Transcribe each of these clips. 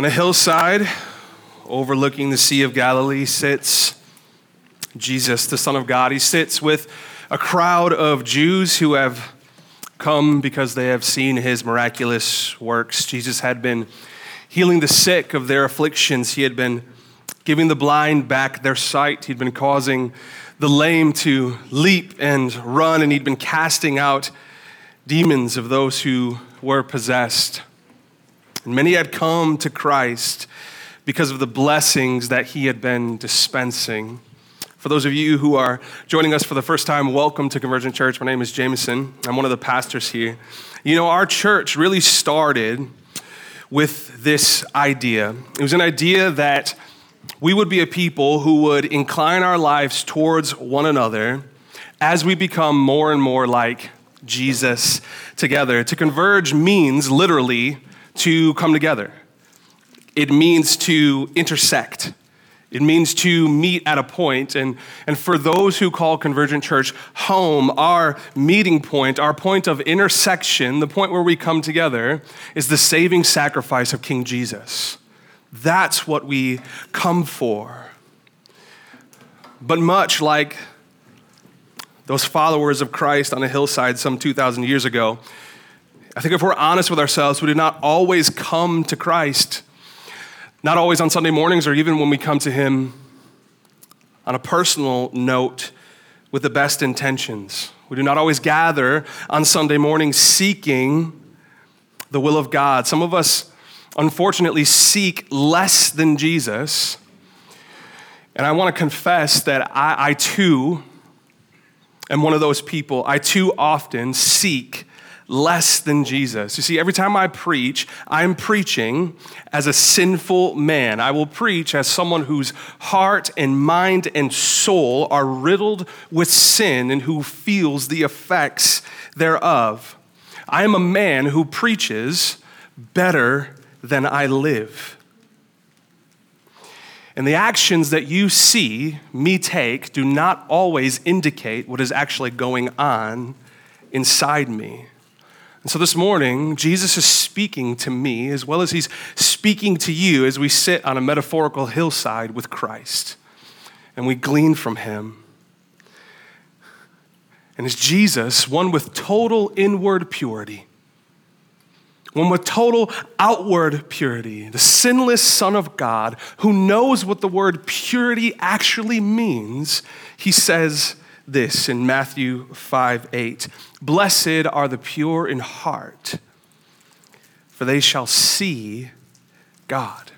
On a hillside overlooking the Sea of Galilee sits Jesus, the Son of God. He sits with a crowd of Jews who have come because they have seen his miraculous works. Jesus had been healing the sick of their afflictions, he had been giving the blind back their sight, he'd been causing the lame to leap and run, and he'd been casting out demons of those who were possessed. And many had come to Christ because of the blessings that he had been dispensing. For those of you who are joining us for the first time, welcome to Convergent Church. My name is Jameson. I'm one of the pastors here. You know, our church really started with this idea. It was an idea that we would be a people who would incline our lives towards one another as we become more and more like Jesus together. To converge means literally to come together, it means to intersect. It means to meet at a point. And, and for those who call Convergent Church home, our meeting point, our point of intersection, the point where we come together, is the saving sacrifice of King Jesus. That's what we come for. But much like those followers of Christ on a hillside some 2,000 years ago, I think if we're honest with ourselves, we do not always come to Christ, not always on Sunday mornings or even when we come to Him on a personal note with the best intentions. We do not always gather on Sunday morning seeking the will of God. Some of us, unfortunately, seek less than Jesus. And I want to confess that I, I too am one of those people. I too often seek less than Jesus. You see, every time I preach, I'm preaching as a sinful man. I will preach as someone whose heart and mind and soul are riddled with sin and who feels the effects thereof. I am a man who preaches better than I live. And the actions that you see me take do not always indicate what is actually going on inside me. And so this morning, Jesus is speaking to me as well as he's speaking to you as we sit on a metaphorical hillside with Christ and we glean from him. And as Jesus, one with total inward purity, one with total outward purity, the sinless Son of God who knows what the word purity actually means, he says, this in Matthew 5 8. Blessed are the pure in heart, for they shall see God.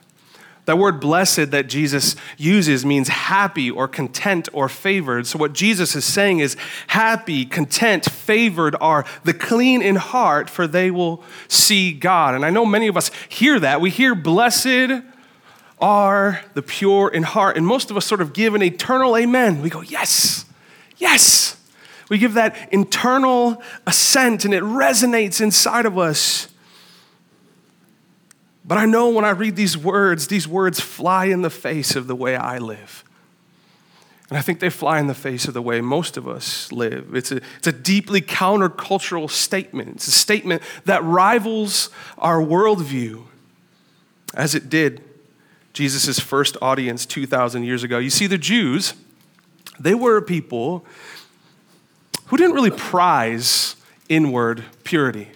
That word blessed that Jesus uses means happy or content or favored. So, what Jesus is saying is happy, content, favored are the clean in heart, for they will see God. And I know many of us hear that. We hear blessed are the pure in heart. And most of us sort of give an eternal amen. We go, yes. Yes. We give that internal assent and it resonates inside of us. But I know when I read these words, these words fly in the face of the way I live. And I think they fly in the face of the way most of us live. It's a, it's a deeply countercultural statement. It's a statement that rivals our worldview, as it did Jesus' first audience 2,000 years ago. You see, the Jews, they were a people who didn't really prize inward purity.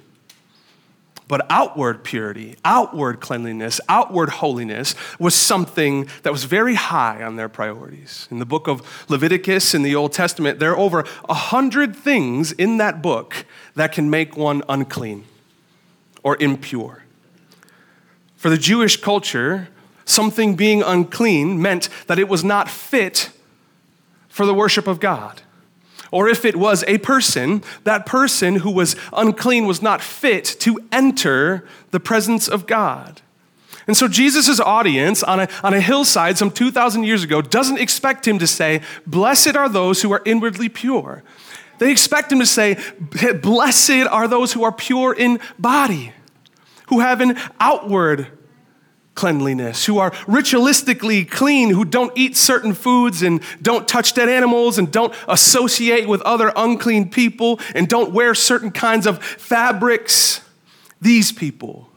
But outward purity, outward cleanliness, outward holiness was something that was very high on their priorities. In the book of Leviticus in the Old Testament, there are over a hundred things in that book that can make one unclean or impure. For the Jewish culture, something being unclean meant that it was not fit for the worship of God. Or if it was a person, that person who was unclean was not fit to enter the presence of God. And so Jesus' audience on a, on a hillside some 2,000 years ago doesn't expect him to say, Blessed are those who are inwardly pure. They expect him to say, Blessed are those who are pure in body, who have an outward cleanliness, who are ritualistically clean, who don't eat certain foods and don't touch dead animals and don't associate with other unclean people and don't wear certain kinds of fabrics. These people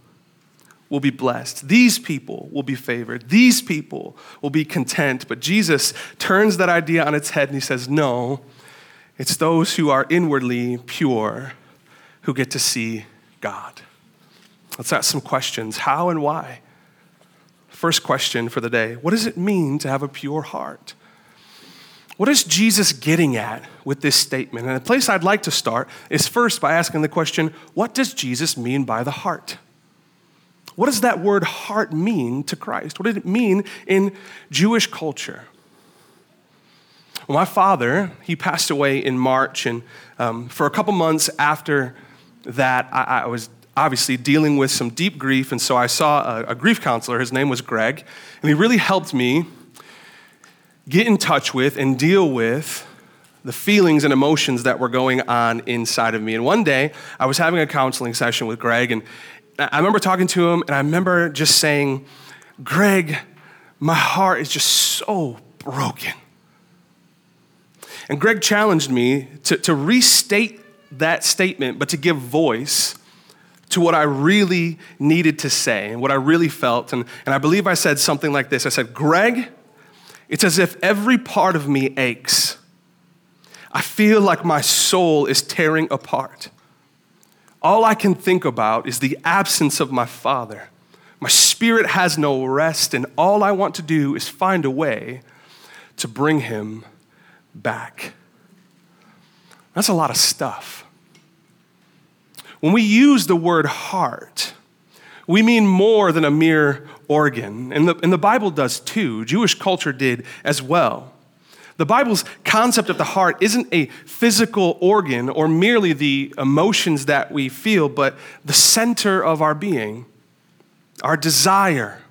will be blessed. These people will be favored. These people will be content. But Jesus turns that idea on its head and he says, No, it's those who are inwardly pure who get to see God. Let's ask some questions how and why? First question for the day What does it mean to have a pure heart? What is Jesus getting at with this statement? And the place I'd like to start is first by asking the question what does Jesus mean by the heart? What does that word heart mean to Christ? What did it mean in Jewish culture? Well, my father, he passed away in March, and um, for a couple months after that, I, I, was obviously dealing with some deep grief, and so I saw a, a grief counselor. His name was Greg, and he really helped me get in touch with and deal with the feelings and emotions that were going on inside of me. And one day, I was having a counseling session with Greg, and I remember talking to him, and I remember just saying, Greg, my heart is just so broken. And Greg challenged me to, to restate that statement, but to give voice to what I really needed to say and what I really felt. And, and I believe I said something like this I said, Greg, it's as if every part of me aches. I feel like my soul is tearing apart. All I can think about is the absence of my father. My spirit has no rest, and all I want to do is find a way to bring him back. That's a lot of stuff. When we use the word heart, we mean more than a mere organ. And the, and the Bible does too. Jewish culture did as well. The Bible's concept of the heart isn't a physical organ or merely the emotions that we feel, but the center of our being, our desire,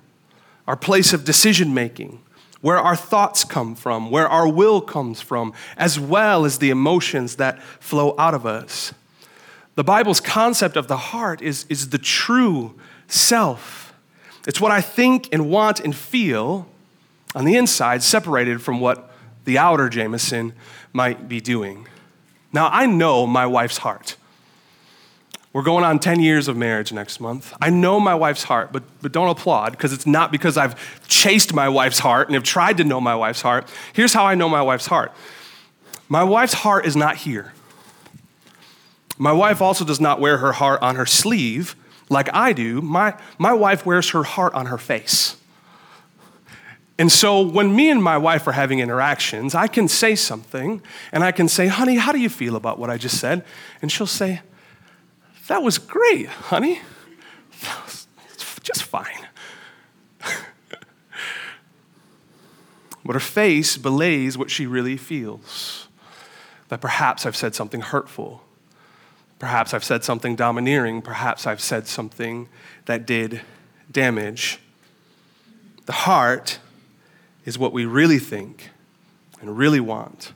our place of decision making, where our thoughts come from, where our will comes from, as well as the emotions that flow out of us. The Bible's concept of the heart is, is the true self. It's what I think and want and feel on the inside, separated from what the outer Jameson might be doing. Now, I know my wife's heart. We're going on 10 years of marriage next month. I know my wife's heart, but, but don't applaud because it's not because I've chased my wife's heart and have tried to know my wife's heart. Here's how I know my wife's heart my wife's heart is not here. My wife also does not wear her heart on her sleeve like I do, my, my wife wears her heart on her face. And so when me and my wife are having interactions, I can say something and I can say, honey, how do you feel about what I just said? And she'll say, that was great, honey. Was just fine. but her face belays what she really feels. That perhaps I've said something hurtful Perhaps I've said something domineering. Perhaps I've said something that did damage. The heart is what we really think and really want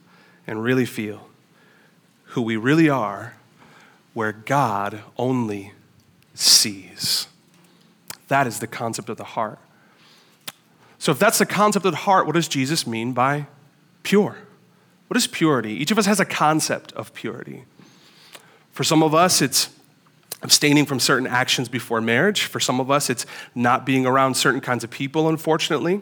and really feel, who we really are, where God only sees. That is the concept of the heart. So, if that's the concept of the heart, what does Jesus mean by pure? What is purity? Each of us has a concept of purity. For some of us, it's abstaining from certain actions before marriage. For some of us, it's not being around certain kinds of people, unfortunately.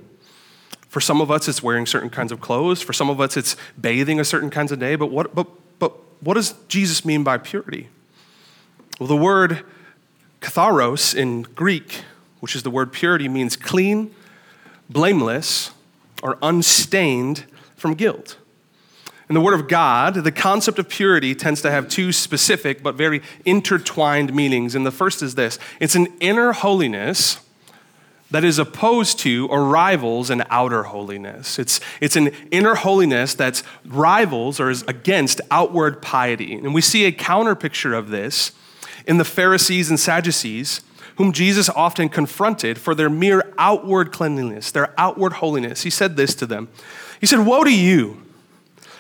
For some of us, it's wearing certain kinds of clothes. For some of us, it's bathing a certain kinds of day. But what, but, but what does Jesus mean by purity? Well, the word katharos in Greek, which is the word purity, means clean, blameless, or unstained from guilt. In the Word of God, the concept of purity tends to have two specific but very intertwined meanings. And the first is this it's an inner holiness that is opposed to or rivals an outer holiness. It's, it's an inner holiness that rivals or is against outward piety. And we see a counter picture of this in the Pharisees and Sadducees, whom Jesus often confronted for their mere outward cleanliness, their outward holiness. He said this to them He said, Woe to you!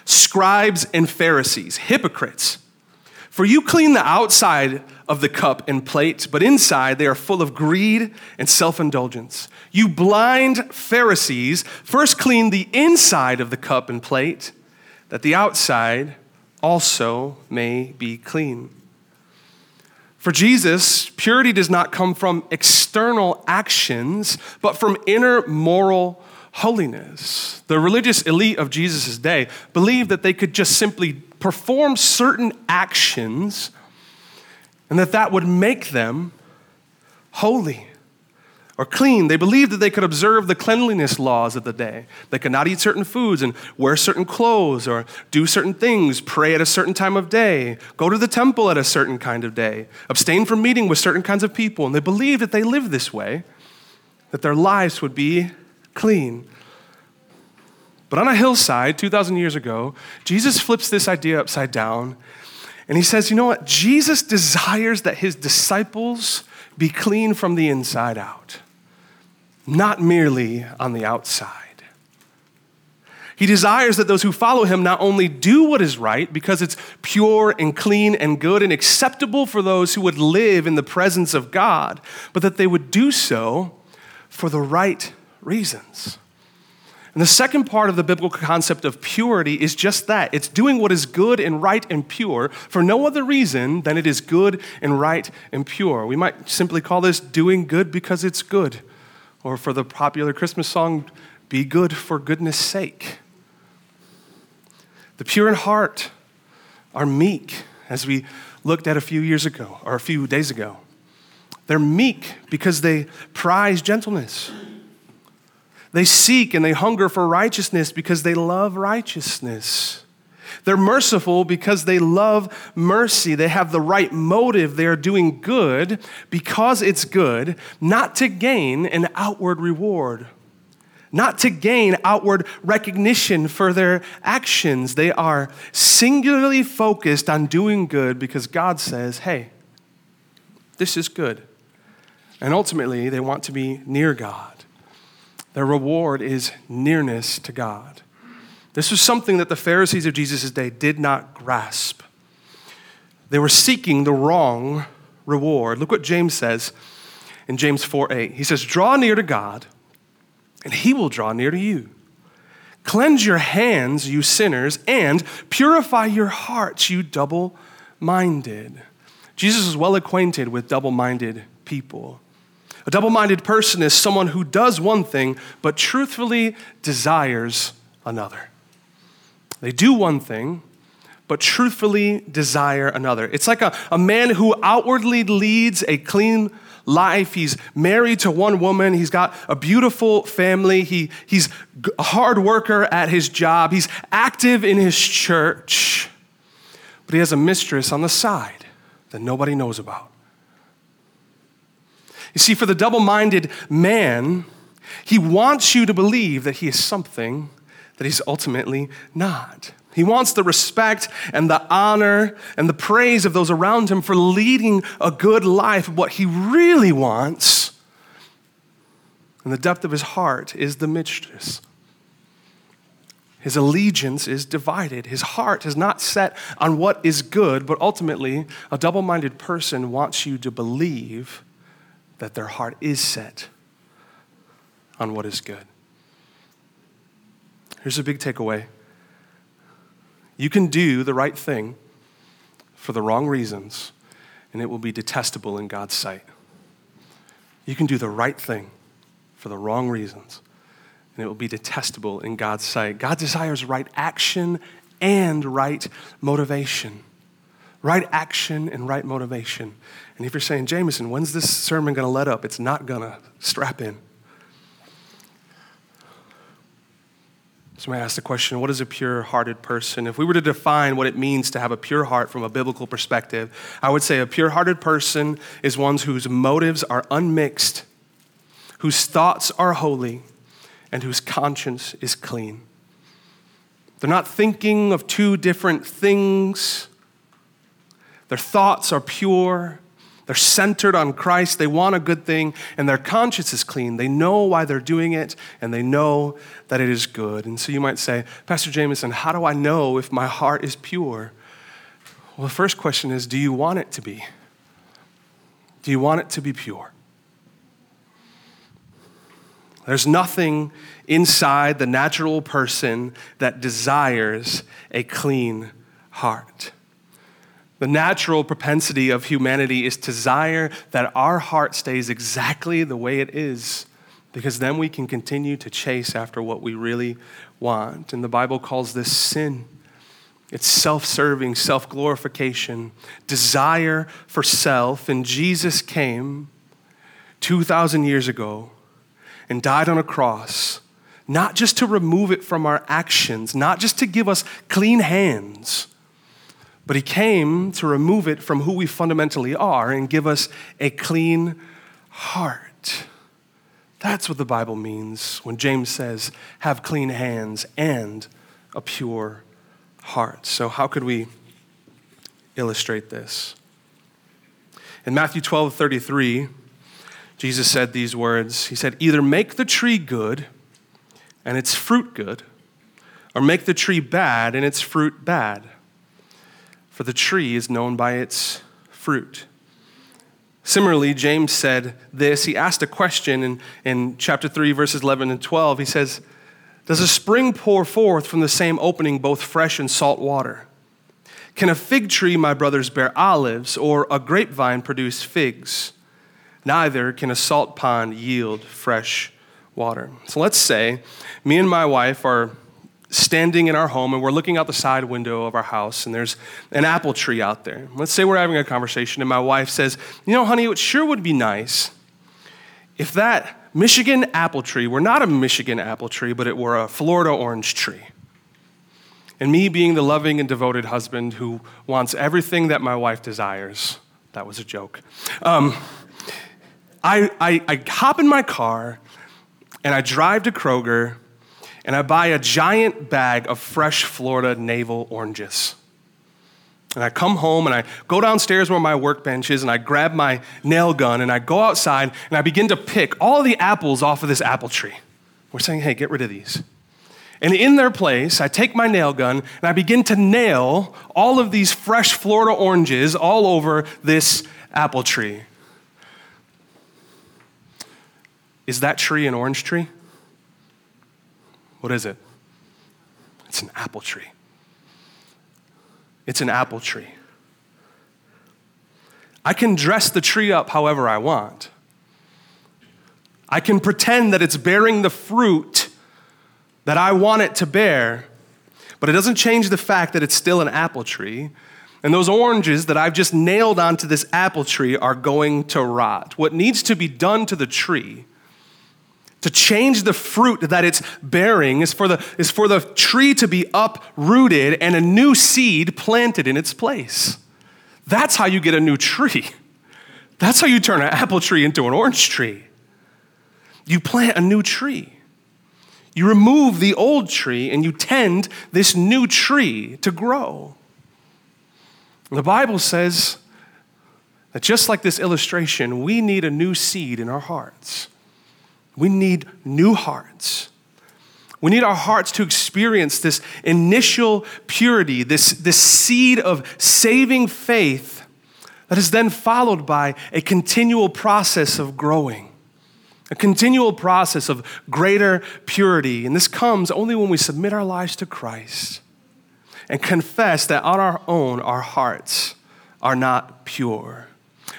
Scribes and Pharisees, hypocrites. For you clean the outside of the cup and plate, but inside they are full of greed and self indulgence. You blind Pharisees, first clean the inside of the cup and plate, that the outside also may be clean. For Jesus, purity does not come from external actions, but from inner moral holiness. The religious elite of Jesus' day believed that they could just simply perform certain actions and that that would make them holy or clean. They believed that they could observe the cleanliness laws of the day. They could not eat certain foods and wear certain clothes or do certain things, pray at a certain time of day, go to the temple at a certain kind of day, abstain from meeting with certain kinds of people. And they believed that they lived this way, that their lives would be clean. But on a hillside 2,000 years ago, Jesus flips this idea upside down and he says, You know what? Jesus desires that his disciples be clean from the inside out not merely on the outside. He desires that those who follow him not only do what is right because it's pure and clean and good and acceptable for those who would live in the presence of God, but that they would do so for the right reasons. And the second part of the biblical concept of purity is just that it's doing what is good and right and pure for no other reason than it is good and right and pure. We might simply call this doing good because it's good or for the popular Christmas song, Be Good for Goodness Sake. The pure in heart are meek, as we looked at a few years ago, or a few days ago. They're meek because they prize gentleness. They seek and they hunger for righteousness because they love righteousness. They're merciful because they love mercy. They have the right motive. They are doing good because it's good, not to gain an outward reward, not to gain outward recognition for their actions. They are singularly focused on doing good because God says, hey, this is good. And ultimately, they want to be near God. Their reward is nearness to God. This was something that the Pharisees of Jesus' day did not grasp. They were seeking the wrong reward. Look what James says in James 4 8. He says, Draw near to God, and he will draw near to you. Cleanse your hands, you sinners, and purify your hearts, you double minded. Jesus is well acquainted with double minded people. A double minded person is someone who does one thing, but truthfully desires another. They do one thing, but truthfully desire another. It's like a, a man who outwardly leads a clean life. He's married to one woman. He's got a beautiful family. He, he's a hard worker at his job. He's active in his church. But he has a mistress on the side that nobody knows about. You see, for the double minded man, he wants you to believe that he is something that he's ultimately not. He wants the respect and the honor and the praise of those around him for leading a good life. What he really wants, in the depth of his heart, is the mistress. His allegiance is divided. His heart is not set on what is good, but ultimately, a double minded person wants you to believe that their heart is set on what is good. Here's a big takeaway you can do the right thing for the wrong reasons, and it will be detestable in God's sight. You can do the right thing for the wrong reasons, and it will be detestable in God's sight. God desires right action and right motivation. Right action and right motivation. And if you're saying, Jameson, when's this sermon going to let up? It's not going to. Strap in. So I ask the question what is a pure hearted person? If we were to define what it means to have a pure heart from a biblical perspective, I would say a pure hearted person is one whose motives are unmixed, whose thoughts are holy, and whose conscience is clean. They're not thinking of two different things. Their thoughts are pure, they're centered on Christ. They want a good thing, and their conscience is clean. They know why they're doing it, and they know that it is good. And so you might say, Pastor Jameson, how do I know if my heart is pure? Well, the first question is do you want it to be? Do you want it to be pure? There's nothing inside the natural person that desires a clean heart. The natural propensity of humanity is to desire that our heart stays exactly the way it is, because then we can continue to chase after what we really want. And the Bible calls this sin. It's self serving, self glorification, desire for self. And Jesus came 2,000 years ago and died on a cross, not just to remove it from our actions, not just to give us clean hands, but He came to remove it from who we fundamentally are and give us a clean heart. That's what the Bible means when James says, have clean hands and a pure heart. So, how could we illustrate this? In Matthew 12 33, Jesus said these words He said, Either make the tree good and its fruit good, or make the tree bad and its fruit bad. For the tree is known by its fruit. Similarly, James said this. He asked a question in, in chapter 3, verses 11 and 12. He says, Does a spring pour forth from the same opening both fresh and salt water? Can a fig tree, my brothers, bear olives, or a grapevine produce figs? Neither can a salt pond yield fresh water. So let's say me and my wife are standing in our home and we're looking out the side window of our house and there's an apple tree out there. Let's say we're having a conversation and my wife says, You know, honey, it sure would be nice if that Michigan apple tree were not a Michigan apple tree, but it were a Florida orange tree. And me being the loving and devoted husband who wants everything that my wife desires, that was a joke. Um, I, I, I hop in my car and I drive to Kroger and I buy a giant bag of fresh Florida navel oranges. And I come home and I go downstairs where my workbench is and I grab my nail gun and I go outside and I begin to pick all the apples off of this apple tree. We're saying, hey, get rid of these. And in their place, I take my nail gun and I begin to nail all of these fresh Florida oranges all over this apple tree. Is that tree an orange tree? What is it? It's an apple tree. It's an apple tree. I can dress the tree up however I want. I can pretend that it's bearing the fruit that I want it to bear, but it doesn't change the fact that it's still an apple tree. And those oranges that I've just nailed onto this apple tree are going to rot. What needs to be done to the tree to change the fruit that it's bearing is for the, is for the tree to be uprooted and a new seed planted in its place. That's how you get a new tree. That's how you turn an apple tree into an orange tree. You plant a new tree. You remove the old tree and you tend this new tree to grow. The Bible says that just like this illustration, we need a new seed in our hearts. We need new hearts. We need our hearts to experience this initial purity, this, this seed of saving faith that is then followed by a continual process of growing, a continual process of greater purity. And this comes only when we submit our lives to Christ and confess that on our own, our hearts are not pure.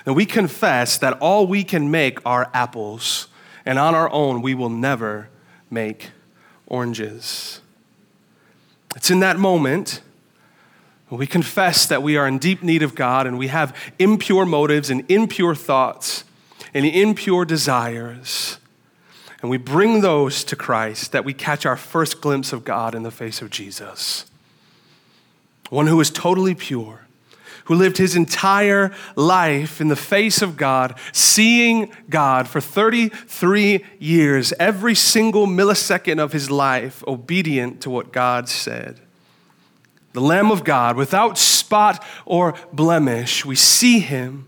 That we confess that all we can make are apples and on our own, we will never make oranges. It's in that moment when we confess that we are in deep need of God and we have impure motives and impure thoughts and impure desires. And we bring those to Christ that we catch our first glimpse of God in the face of Jesus. One who is totally pure, who lived his entire life in the face of God, seeing God for 33 years, every single millisecond of his life, obedient to what God said. The Lamb of God, without spot or blemish, we see him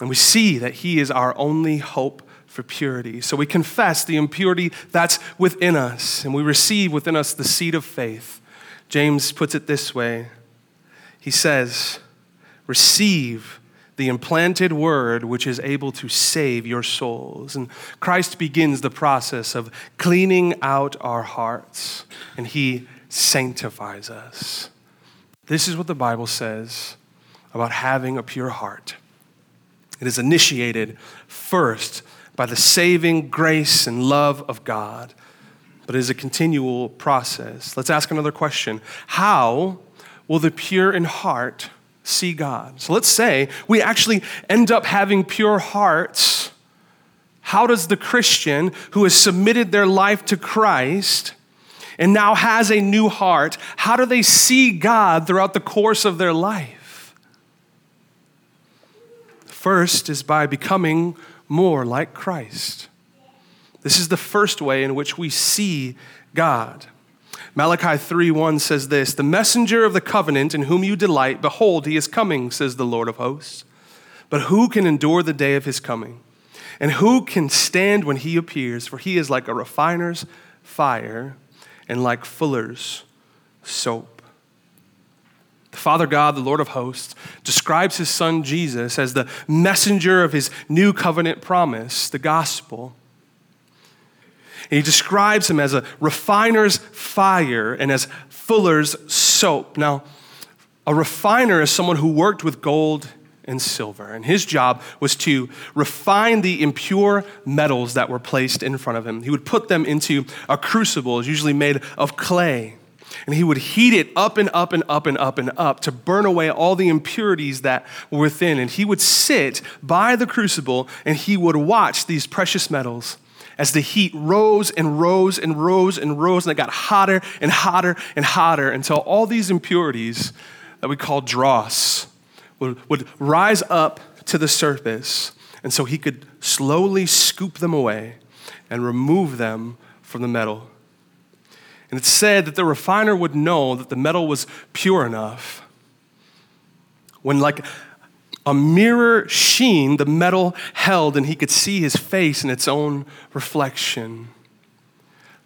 and we see that he is our only hope for purity. So we confess the impurity that's within us, and we receive within us the seed of faith. James puts it this way he says, Receive the implanted word which is able to save your souls. And Christ begins the process of cleaning out our hearts, and he sanctifies us. This is what the Bible says about having a pure heart. It is initiated first by the saving grace and love of God, but it is a continual process. Let's ask another question How will the pure in heart see God? So let's say we actually end up having pure hearts. How does the Christian who has submitted their life to Christ and now has a new heart, how do they see God throughout the course of their life? First is by becoming more like Christ. This is the first way in which we see God. Malachi 3:1 says this, "The messenger of the covenant in whom you delight, behold, he is coming," says the Lord of hosts. But who can endure the day of his coming? And who can stand when he appears? For he is like a refiner's fire and like fuller's soap. The Father God, the Lord of hosts, describes his son Jesus as the messenger of his new covenant promise, the gospel. And he describes him as a refiner's fire and as fuller's soap. Now, a refiner is someone who worked with gold and silver, and his job was to refine the impure metals that were placed in front of him. He would put them into a crucible, usually made of clay, and he would heat it up and up and up and up and up to burn away all the impurities that were within. And he would sit by the crucible and he would watch these precious metals as the heat rose and rose and rose and rose, and it got hotter and hotter and hotter until all these impurities that we call dross would, would rise up to the surface. And so he could slowly scoop them away and remove them from the metal. And it's said that the refiner would know that the metal was pure enough when, like a mirror sheen, the metal held, and he could see his face in its own reflection.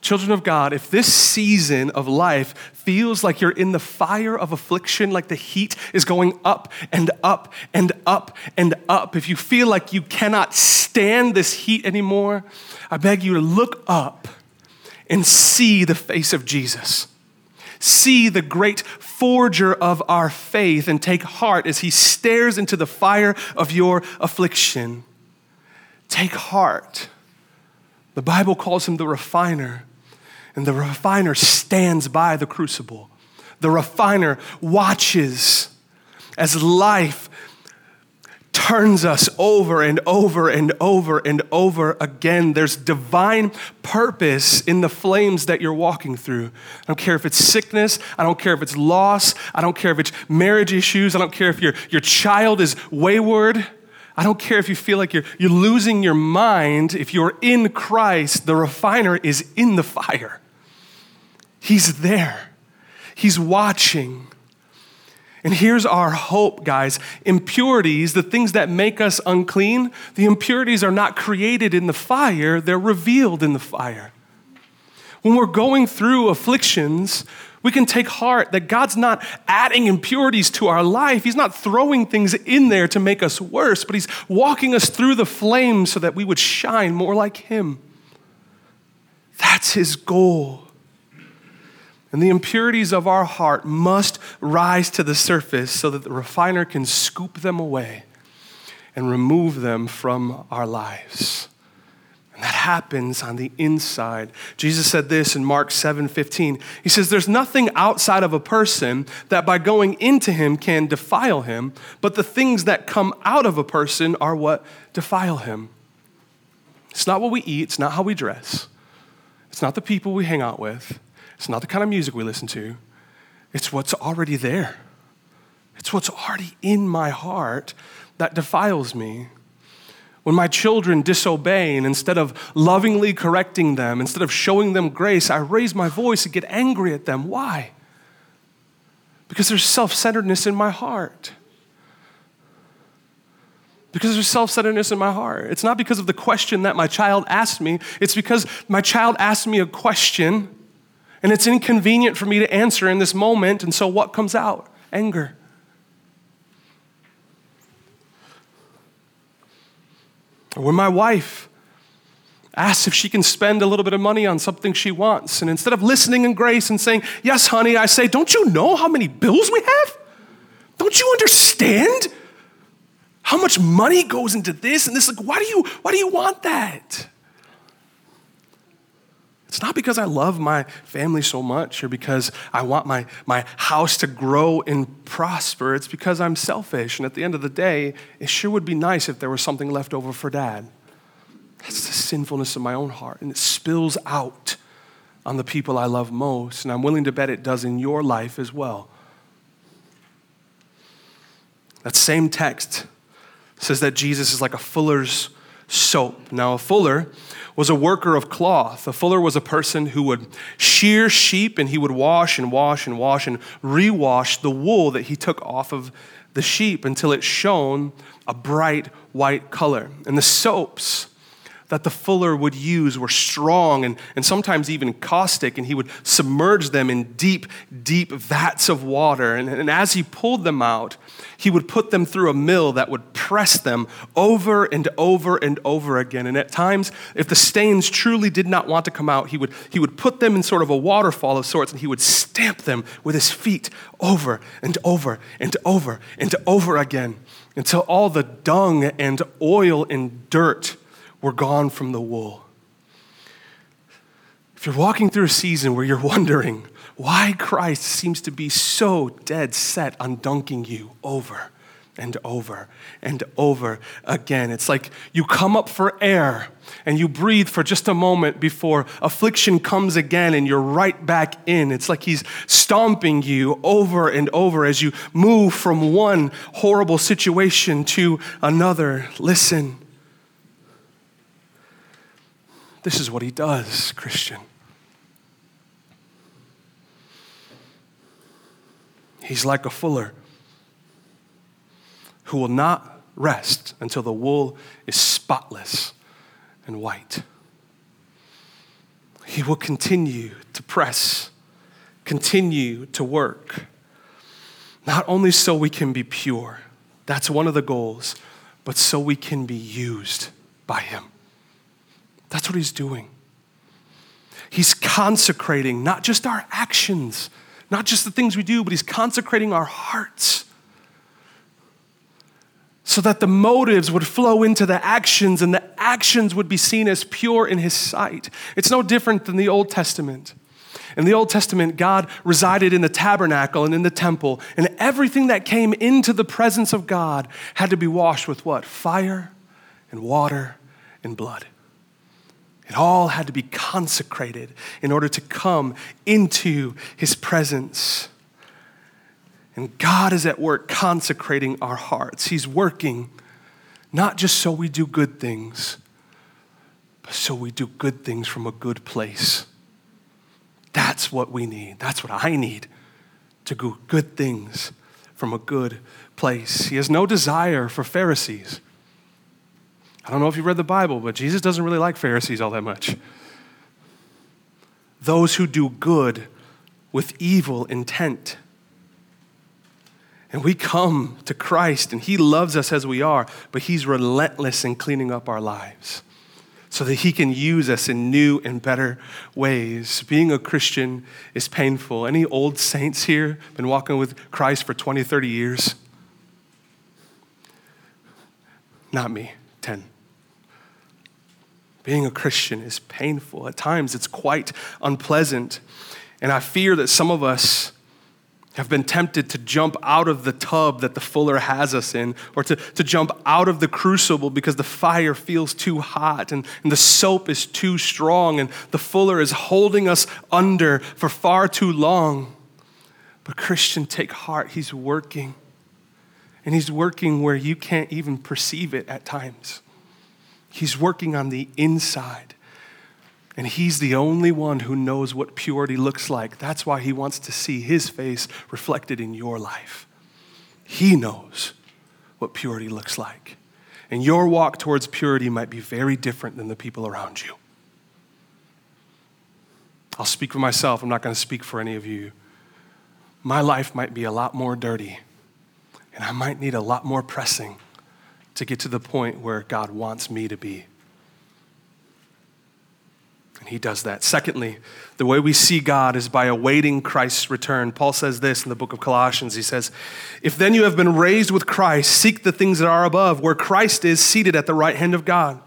Children of God, if this season of life feels like you're in the fire of affliction, like the heat is going up and up and up and up, if you feel like you cannot stand this heat anymore, I beg you to look up and see the face of Jesus. See the great forger of our faith and take heart as he stares into the fire of your affliction. Take heart. The Bible calls him the refiner, and the refiner stands by the crucible. The refiner watches as life turns us over and over and over and over again. There's divine purpose in the flames that you're walking through. I don't care if it's sickness, I don't care if it's loss, I don't care if it's marriage issues, I don't care if your, your child is wayward. I don't care if you feel like you're, you're losing your mind. If you're in Christ, the refiner is in the fire. He's there, He's watching. And here's our hope, guys. Impurities, the things that make us unclean, the impurities are not created in the fire, they're revealed in the fire. When we're going through afflictions, we can take heart that God's not adding impurities to our life. He's not throwing things in there to make us worse, but He's walking us through the flames so that we would shine more like Him. That's His goal. And the impurities of our heart must rise to the surface so that the refiner can scoop them away and remove them from our lives. And that happens on the inside. Jesus said this in Mark 7 15. He says, There's nothing outside of a person that by going into him can defile him, but the things that come out of a person are what defile him. It's not what we eat, it's not how we dress, it's not the people we hang out with. It's not the kind of music we listen to, it's what's already there. It's what's already in my heart that defiles me. When my children disobey, and instead of lovingly correcting them, instead of showing them grace, I raise my voice and get angry at them. Why? Because there's self centeredness in my heart. Because there's self centeredness in my heart. It's not because of the question that my child asked me, it's because my child asked me a question and it's inconvenient for me to answer in this moment. And so what comes out? Anger. When my wife asks if she can spend a little bit of money on something she wants. And instead of listening in grace and saying, Yes, honey, I say, Don't you know how many bills we have? Don't you understand how much money goes into this and this? Like, why do you, why do you want that? It's not because I love my family so much or because I want my, my house to grow and prosper. It's because I'm selfish. And at the end of the day, it sure would be nice if there was something left over for dad. That's the sinfulness of my own heart. And it spills out on the people I love most. And I'm willing to bet it does in your life as well. That same text says that Jesus is like a fuller's soap. Now, a fuller was a worker of cloth. A fuller was a person who would shear sheep and he would wash and wash and wash and rewash the wool that he took off of the sheep until it shone a bright white color. And the soaps that the fuller would use were strong and, and sometimes even caustic, and he would submerge them in deep, deep vats of water. And, and as he pulled them out, he would put them through a mill that would press them over and over and over again. And at times, if the stains truly did not want to come out, he would, he would put them in sort of a waterfall of sorts, and he would stamp them with his feet over and over and over and over again until all the dung and oil and dirt were gone from the wool. If you're walking through a season where you're wondering why Christ seems to be so dead set on dunking you over and over and over again, it's like you come up for air and you breathe for just a moment before affliction comes again and you're right back in. It's like he's stomping you over and over as you move from one horrible situation to another. Listen. This is what he does, Christian. He's like a fuller who will not rest until the wool is spotless and white. He will continue to press, continue to work, not only so we can be pure, that's one of the goals, but so we can be used by Him. That's what he's doing. He's consecrating not just our actions, not just the things we do, but he's consecrating our hearts so that the motives would flow into the actions and the actions would be seen as pure in his sight. It's no different than the Old Testament. In the Old Testament, God resided in the tabernacle and in the temple, and everything that came into the presence of God had to be washed with what? Fire and water and blood. It all had to be consecrated in order to come into his presence. And God is at work consecrating our hearts. He's working not just so we do good things, but so we do good things from a good place. That's what we need. That's what I need to do good things from a good place. He has no desire for Pharisees. I don't know if you read the Bible, but Jesus doesn't really like Pharisees all that much. Those who do good with evil intent. And we come to Christ, and He loves us as we are, but He's relentless in cleaning up our lives so that He can use us in new and better ways. Being a Christian is painful. Any old saints here been walking with Christ for 20, 30 years? Not me, 10. Being a Christian is painful. At times, it's quite unpleasant. And I fear that some of us have been tempted to jump out of the tub that the fuller has us in, or to, to jump out of the crucible because the fire feels too hot and, and the soap is too strong and the fuller is holding us under for far too long. But, Christian, take heart. He's working. And He's working where you can't even perceive it at times. He's working on the inside. And He's the only one who knows what purity looks like. That's why He wants to see His face reflected in your life. He knows what purity looks like. And your walk towards purity might be very different than the people around you. I'll speak for myself, I'm not going to speak for any of you. My life might be a lot more dirty, and I might need a lot more pressing to get to the point where God wants me to be. And he does that. Secondly, the way we see God is by awaiting Christ's return. Paul says this in the book of Colossians. He says, If then you have been raised with Christ, seek the things that are above, where Christ is seated at the right hand of God.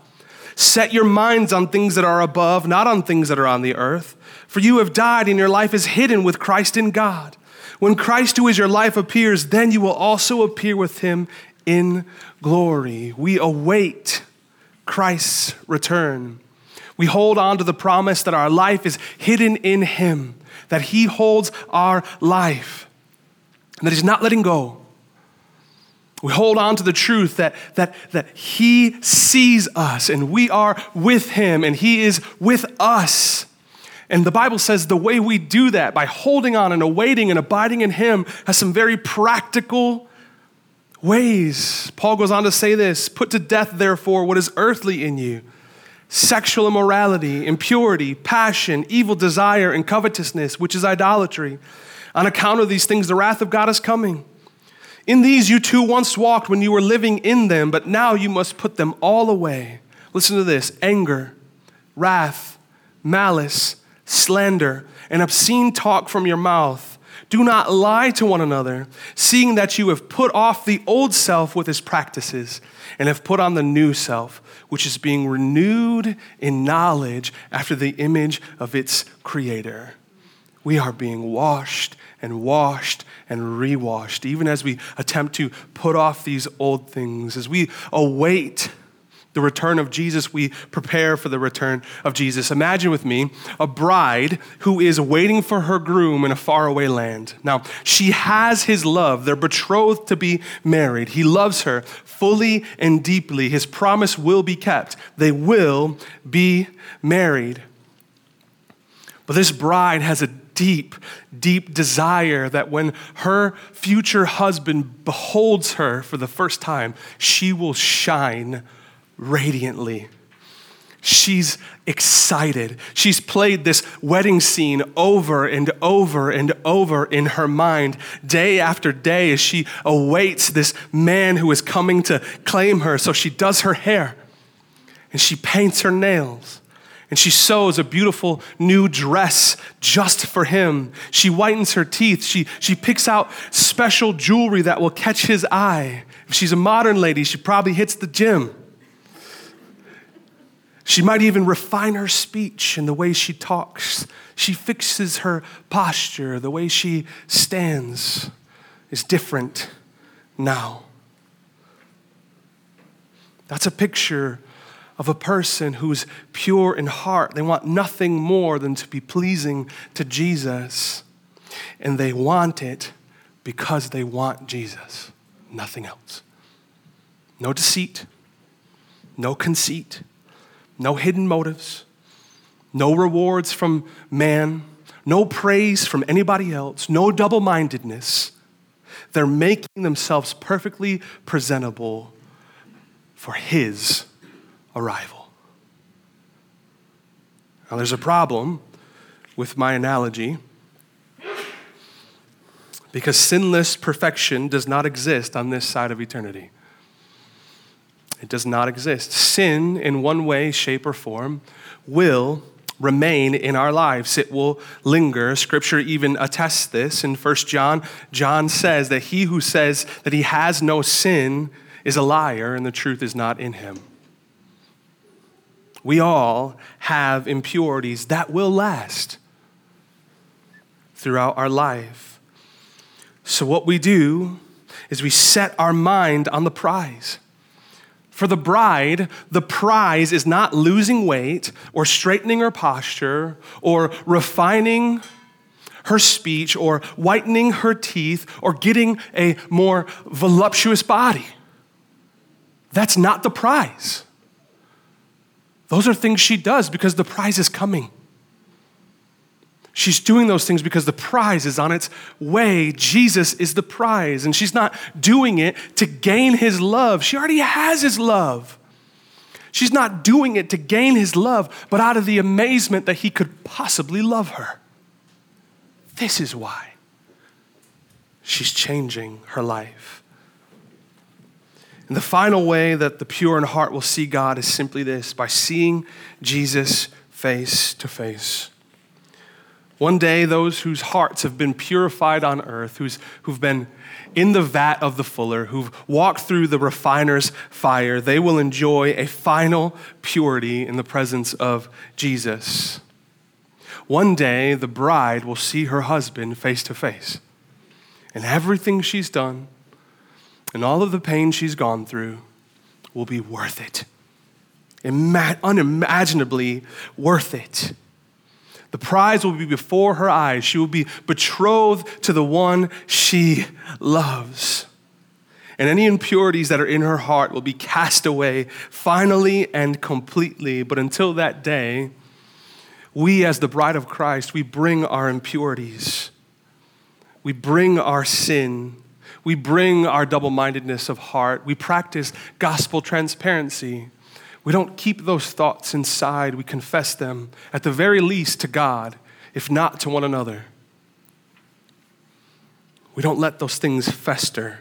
Set your minds on things that are above, not on things that are on the earth. For you have died, and your life is hidden with Christ in God. When Christ, who is your life, appears, then you will also appear with him in glory. We await Christ's return. We hold on to the promise that our life is hidden in him, that he holds our life, and that he's not letting go. We hold on to the truth that, that, that He sees us and we are with Him and He is with us. And the Bible says the way we do that by holding on and awaiting and abiding in Him has some very practical ways. Paul goes on to say this Put to death, therefore, what is earthly in you sexual immorality, impurity, passion, evil desire, and covetousness, which is idolatry. On account of these things, the wrath of God is coming. In these you too once walked when you were living in them, but now you must put them all away. Listen to this anger, wrath, malice, slander, and obscene talk from your mouth. Do not lie to one another, seeing that you have put off the old self with its practices and have put on the new self, which is being renewed in knowledge after the image of its creator. We are being washed and washed and rewashed, even as we attempt to put off these old things, as we await the return of Jesus, we prepare for the return of Jesus. Imagine with me a bride who is waiting for her groom in a faraway land. Now, she has his love. They're betrothed to be married. He loves her fully and deeply. His promise will be kept. They will be married. But this bride has a deep, deep desire that when her future husband beholds her for the first time, she will shine radiantly. She's excited. She's played this wedding scene over and over and over in her mind, day after day, as she awaits this man who is coming to claim her. So she does her hair and she paints her nails and she sews a beautiful new dress just for him. She whitens her teeth. She, she picks out special jewelry that will catch his eye. If she's a modern lady, she probably hits the gym. She might even refine her speech and the way she talks. She fixes her posture. The way she stands is different now. That's a picture of a person who's pure in heart. They want nothing more than to be pleasing to Jesus. And they want it because they want Jesus, nothing else. No deceit, no conceit no hidden motives, no rewards from man, no praise from anybody else, no double mindedness. They're making themselves perfectly presentable for His arrival. Now, there's a problem with my analogy because sinless perfection does not exist on this side of eternity. It does not exist. Sin, in one way, shape, or form, will remain in our lives. It will linger. Scripture even attests this. In 1 John, John says that he who says that he has no sin is a liar and the truth is not in him. We all have impurities that will last throughout our life. So, what we do is we set our mind on the prize. For the bride, the prize is not losing weight or straightening her posture or refining her speech or whitening her teeth or getting a more voluptuous body. That's not the prize. Those are things she does because the prize is coming. She's doing those things because the prize is on its way. Jesus is the prize, and she's not doing it to gain his love. She already has his love. She's not doing it to gain his love, but out of the amazement that he could possibly love her. This is why she's changing her life. And the final way that the pure in heart will see God is simply this by seeing Jesus face to face. One day, those whose hearts have been purified on earth, who's, who've been in the vat of the fuller, who've walked through the refiner's fire, they will enjoy a final purity in the presence of Jesus. One day, the bride will see her husband face to face, and everything she's done and all of the pain she's gone through will be worth it. Ima- unimaginably worth it. The prize will be before her eyes. She will be betrothed to the one she loves. And any impurities that are in her heart will be cast away finally and completely. But until that day, we, as the bride of Christ, we bring our impurities, we bring our sin, we bring our double mindedness of heart, we practice gospel transparency. We don't keep those thoughts inside, we confess them, at the very least to God, if not to one another. We don't let those things fester.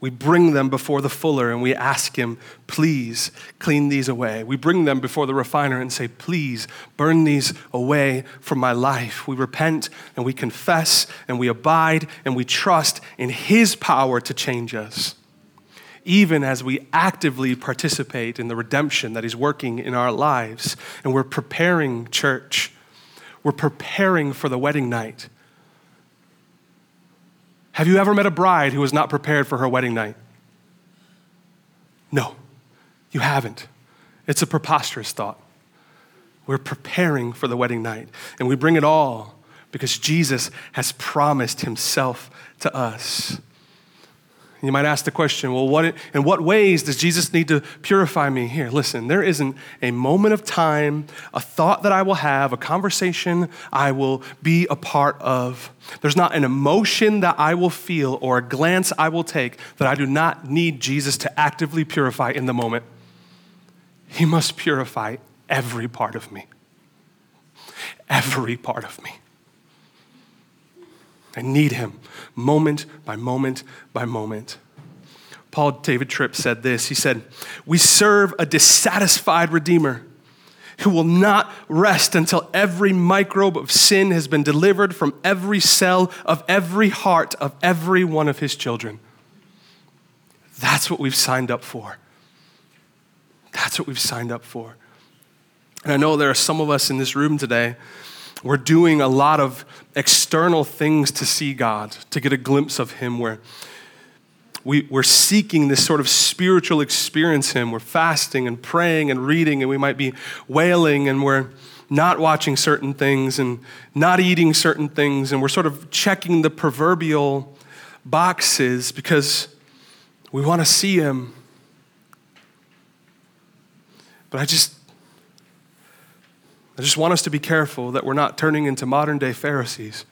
We bring them before the fuller and we ask him, please clean these away. We bring them before the refiner and say, please burn these away from my life. We repent and we confess and we abide and we trust in his power to change us even as we actively participate in the redemption that He's working in our lives. And we're preparing church, we're preparing for the wedding night. Have you ever met a bride who was not prepared for her wedding night? No, you haven't. It's a preposterous thought. We're preparing for the wedding night, and we bring it all because Jesus has promised himself to us. You might ask the question, well, what, in what ways does Jesus need to purify me? Here, listen, there isn't a moment of time, a thought that I will have, a conversation I will be a part of. There's not an emotion that I will feel or a glance I will take that I do not need Jesus to actively purify in the moment. He must purify every part of me. Every part of me. I need him moment by moment by moment. Paul David Tripp said this. He said, We serve a dissatisfied Redeemer who will not rest until every microbe of sin has been delivered from every cell of every heart of every one of his children. That's what we've signed up for. That's what we've signed up for. And I know there are some of us in this room today we're doing a lot of external things to see God, to get a glimpse of Him, where we, we're seeking this sort of spiritual experience Him. We're fasting and praying and reading, and we might be wailing, and we're not watching certain things and not eating certain things, and we're sort of checking the proverbial boxes because we want to see Him. But I just I just want us to be careful that we're not turning into modern day Pharisees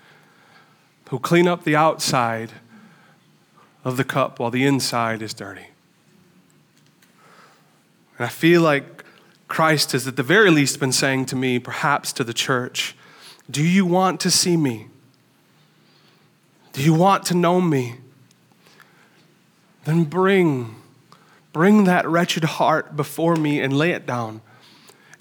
who clean up the outside of the cup while the inside is dirty. And I feel like Christ has, at the very least, been saying to me, perhaps to the church, Do you want to see me? Do you want to know me? Then bring, bring that wretched heart before me and lay it down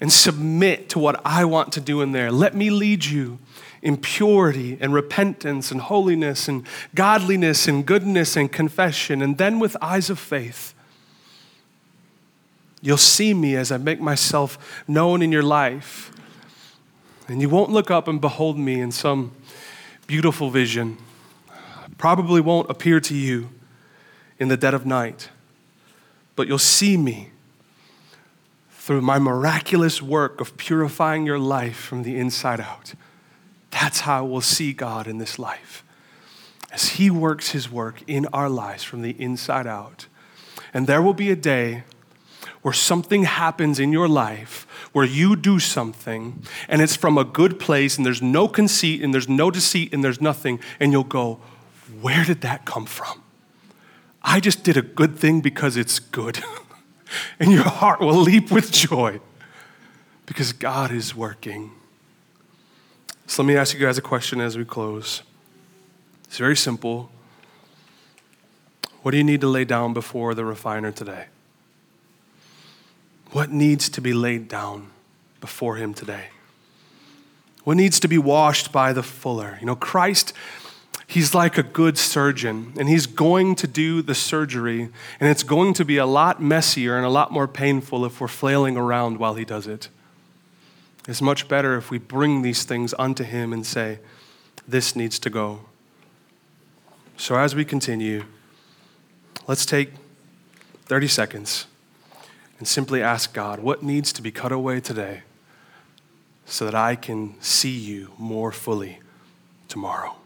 and submit to what I want to do in there. Let me lead you in purity and repentance and holiness and godliness and goodness and confession. And then with eyes of faith, you'll see me as I make myself known in your life. And you won't look up and behold me in some beautiful vision. Probably won't appear to you in the dead of night, but you'll see me through my miraculous work of purifying your life from the inside out. That's how we'll see God in this life. As He works His work in our lives from the inside out. And there will be a day where something happens in your life where you do something and it's from a good place and there's no conceit and there's no deceit and there's nothing, and you'll go, Where did that come from? I just did a good thing because it's good. and your heart will leap with joy because God is working. So let me ask you guys a question as we close. It's very simple. What do you need to lay down before the refiner today? What needs to be laid down before him today? What needs to be washed by the fuller? You know, Christ, he's like a good surgeon, and he's going to do the surgery, and it's going to be a lot messier and a lot more painful if we're flailing around while he does it. It's much better if we bring these things unto him and say, This needs to go. So as we continue, let's take 30 seconds and simply ask God, What needs to be cut away today? so that I can see you more fully tomorrow.